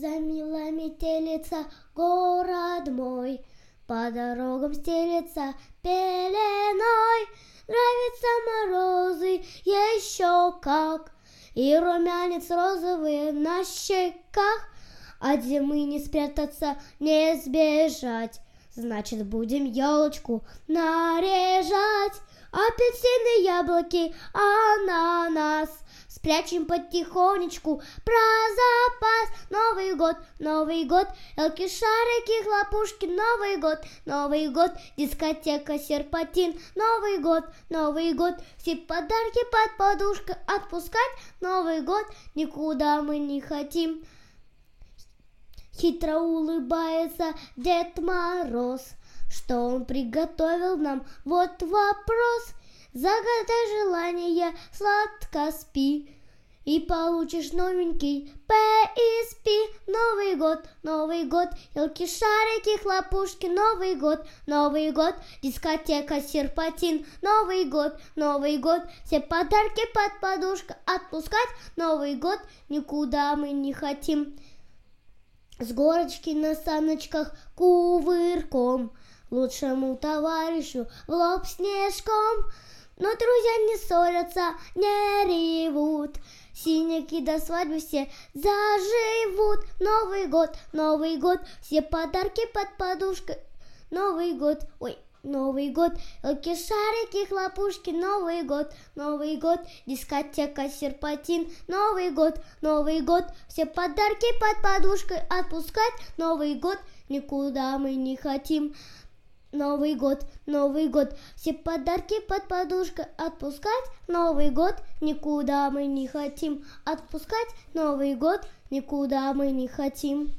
За метелица город мой, По дорогам стелется пеленой. Нравятся морозы еще как, И румянец розовый на щеках. От зимы не спрятаться, не сбежать, Значит, будем елочку наряжать. Апельсины, яблоки, ананас. Спрячем потихонечку про запас. Новый год, Новый год. Елки, шарики, хлопушки. Новый год, Новый год. Дискотека, серпатин Новый год, Новый год. Все подарки под подушкой отпускать. Новый год. Никуда мы не хотим. Хитро улыбается Дед Мороз что он приготовил нам? Вот вопрос. Загадай желание, сладко спи. И получишь новенький PSP. Новый год, Новый год, елки, шарики, хлопушки, Новый год, Новый год, дискотека, серпатин, Новый год, Новый год, все подарки под подушку отпускать, Новый год, никуда мы не хотим. С горочки на саночках кувырком – лучшему товарищу в лоб снежком. Но друзья не ссорятся, не ревут, Синяки до свадьбы все заживут. Новый год, Новый год, все подарки под подушкой. Новый год, ой, Новый год, елки, шарики, хлопушки, Новый год, Новый год, дискотека, серпатин, Новый год, Новый год, все подарки под подушкой отпускать, Новый год, никуда мы не хотим. Новый год, Новый год, все подарки под подушкой отпускать. Новый год, никуда мы не хотим отпускать. Новый год, никуда мы не хотим.